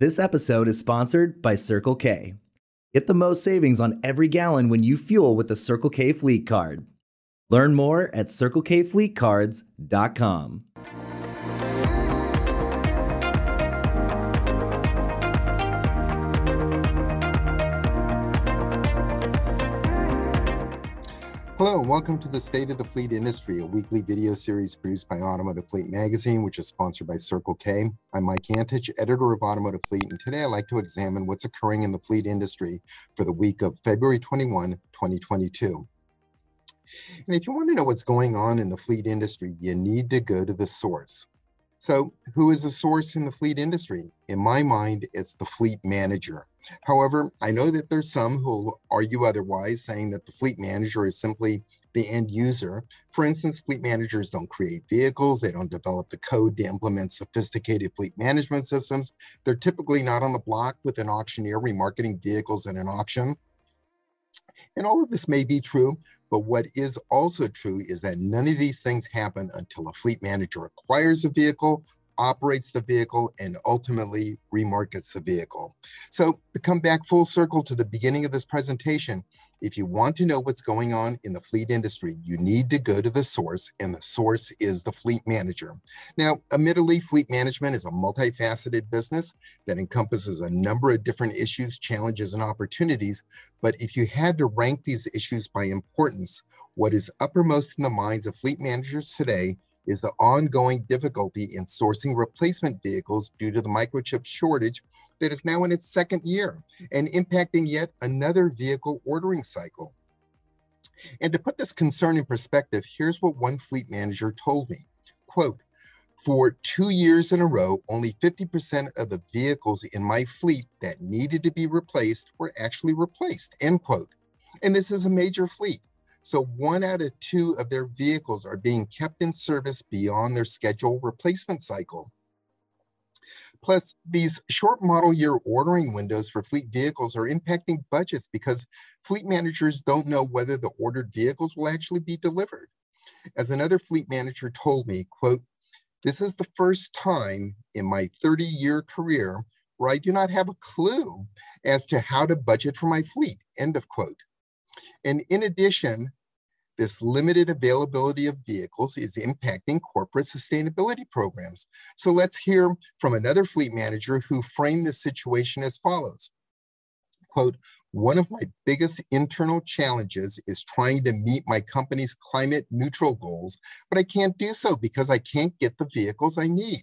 This episode is sponsored by Circle K. Get the most savings on every gallon when you fuel with the Circle K Fleet Card. Learn more at CircleKFleetCards.com. Hello, and welcome to the State of the Fleet Industry, a weekly video series produced by Automotive Fleet Magazine, which is sponsored by Circle K. I'm Mike Antich, editor of Automotive Fleet, and today I'd like to examine what's occurring in the fleet industry for the week of February 21, 2022. And if you want to know what's going on in the fleet industry, you need to go to the source. So, who is the source in the fleet industry? In my mind, it's the fleet manager. However, I know that there's some who argue otherwise, saying that the fleet manager is simply the end user. For instance, fleet managers don't create vehicles, they don't develop the code to implement sophisticated fleet management systems. They're typically not on the block with an auctioneer remarketing vehicles at an auction. And all of this may be true, but what is also true is that none of these things happen until a fleet manager acquires a vehicle, operates the vehicle, and ultimately remarkets the vehicle. So to come back full circle to the beginning of this presentation, if you want to know what's going on in the fleet industry, you need to go to the source, and the source is the fleet manager. Now, admittedly, fleet management is a multifaceted business that encompasses a number of different issues, challenges, and opportunities. But if you had to rank these issues by importance, what is uppermost in the minds of fleet managers today is the ongoing difficulty in sourcing replacement vehicles due to the microchip shortage that is now in its second year and impacting yet another vehicle ordering cycle. And to put this concern in perspective, here's what one fleet manager told me, quote, for two years in a row, only 50% of the vehicles in my fleet that needed to be replaced were actually replaced, end quote. And this is a major fleet. So one out of two of their vehicles are being kept in service beyond their scheduled replacement cycle. Plus, these short model year ordering windows for fleet vehicles are impacting budgets because fleet managers don't know whether the ordered vehicles will actually be delivered. As another fleet manager told me, quote, this is the first time in my 30 year career where I do not have a clue as to how to budget for my fleet, end of quote. And in addition, this limited availability of vehicles is impacting corporate sustainability programs. So let's hear from another fleet manager who framed the situation as follows. Quote, one of my biggest internal challenges is trying to meet my company's climate neutral goals, but I can't do so because I can't get the vehicles I need.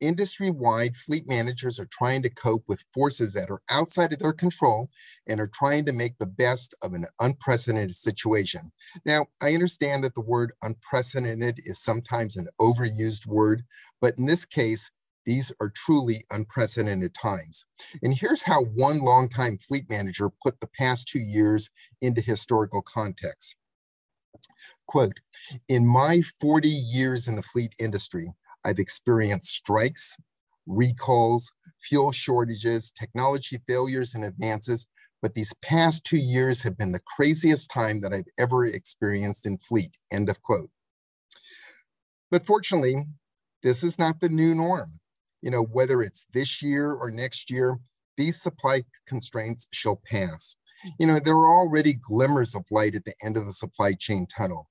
Industry wide, fleet managers are trying to cope with forces that are outside of their control and are trying to make the best of an unprecedented situation. Now, I understand that the word unprecedented is sometimes an overused word, but in this case, these are truly unprecedented times. And here's how one longtime fleet manager put the past two years into historical context. Quote, in my 40 years in the fleet industry, I've experienced strikes, recalls, fuel shortages, technology failures and advances, but these past two years have been the craziest time that I've ever experienced in fleet, end of quote. But fortunately, this is not the new norm. You know, whether it's this year or next year, these supply constraints shall pass you know, there are already glimmers of light at the end of the supply chain tunnel.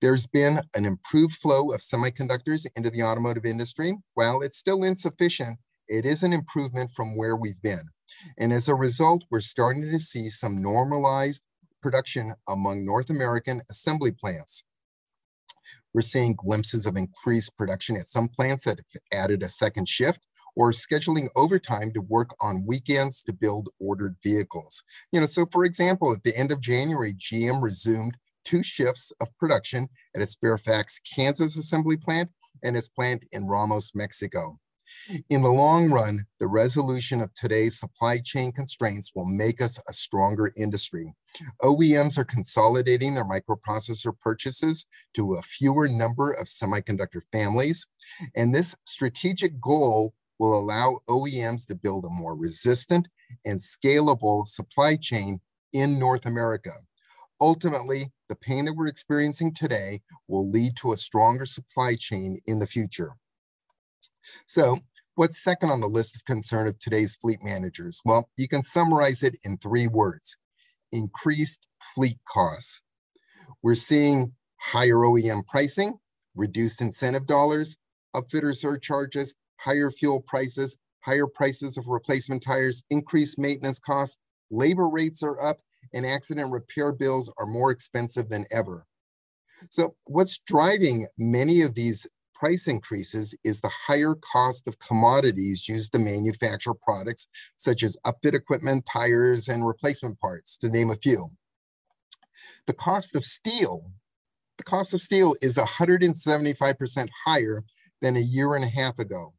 There's been an improved flow of semiconductors into the automotive industry. While it's still insufficient, it is an improvement from where we've been. And as a result, we're starting to see some normalized production among North American assembly plants. We're seeing glimpses of increased production at some plants that have added a second shift or scheduling overtime to work on weekends to build ordered vehicles. You know, so for example, at the end of January, GM resumed two shifts of production at its Fairfax, Kansas assembly plant and its plant in Ramos, Mexico. In the long run, the resolution of today's supply chain constraints will make us a stronger industry. OEMs are consolidating their microprocessor purchases to a fewer number of semiconductor families, and this strategic goal will allow OEMs to build a more resistant and scalable supply chain in North America. Ultimately, the pain that we're experiencing today will lead to a stronger supply chain in the future. So What's second on the list of concern of today's fleet managers? Well, you can summarize it in three words increased fleet costs. We're seeing higher OEM pricing, reduced incentive dollars, upfitter surcharges, higher fuel prices, higher prices of replacement tires, increased maintenance costs, labor rates are up, and accident repair bills are more expensive than ever. So, what's driving many of these price increases is the higher cost of commodities used to manufacture products such as upfit equipment, tires, and replacement parts, to name a few. The cost of steel, the cost of steel is 175% higher than a year and a half ago.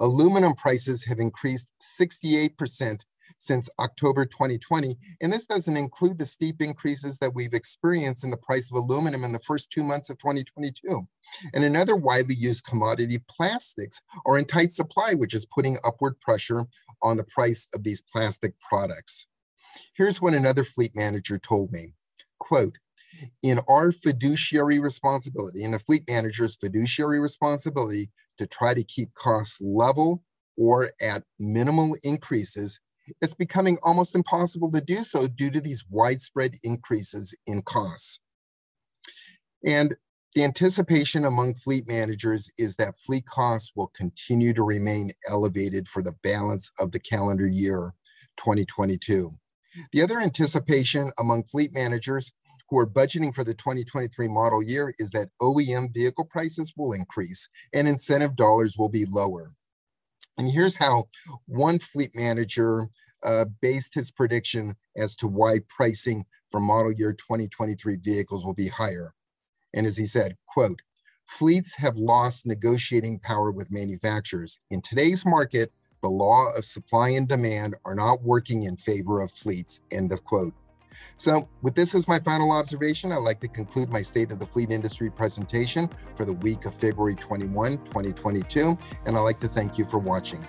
Aluminum prices have increased 68% since October 2020. And this doesn't include the steep increases that we've experienced in the price of aluminum in the first two months of 2022. And another widely used commodity, plastics, are in tight supply, which is putting upward pressure on the price of these plastic products. Here's what another fleet manager told me, quote, in our fiduciary responsibility, in the fleet manager's fiduciary responsibility to try to keep costs level or at minimal increases, it's becoming almost impossible to do so due to these widespread increases in costs. And the anticipation among fleet managers is that fleet costs will continue to remain elevated for the balance of the calendar year 2022. The other anticipation among fleet managers who are budgeting for the 2023 model year is that OEM vehicle prices will increase and incentive dollars will be lower. And here's how one fleet manager uh, based his prediction as to why pricing for model year 2023 vehicles will be higher. And as he said, quote, fleets have lost negotiating power with manufacturers. In today's market, the law of supply and demand are not working in favor of fleets, end of quote. So, with this as my final observation, I'd like to conclude my State of the Fleet Industry presentation for the week of February 21, 2022, and I'd like to thank you for watching.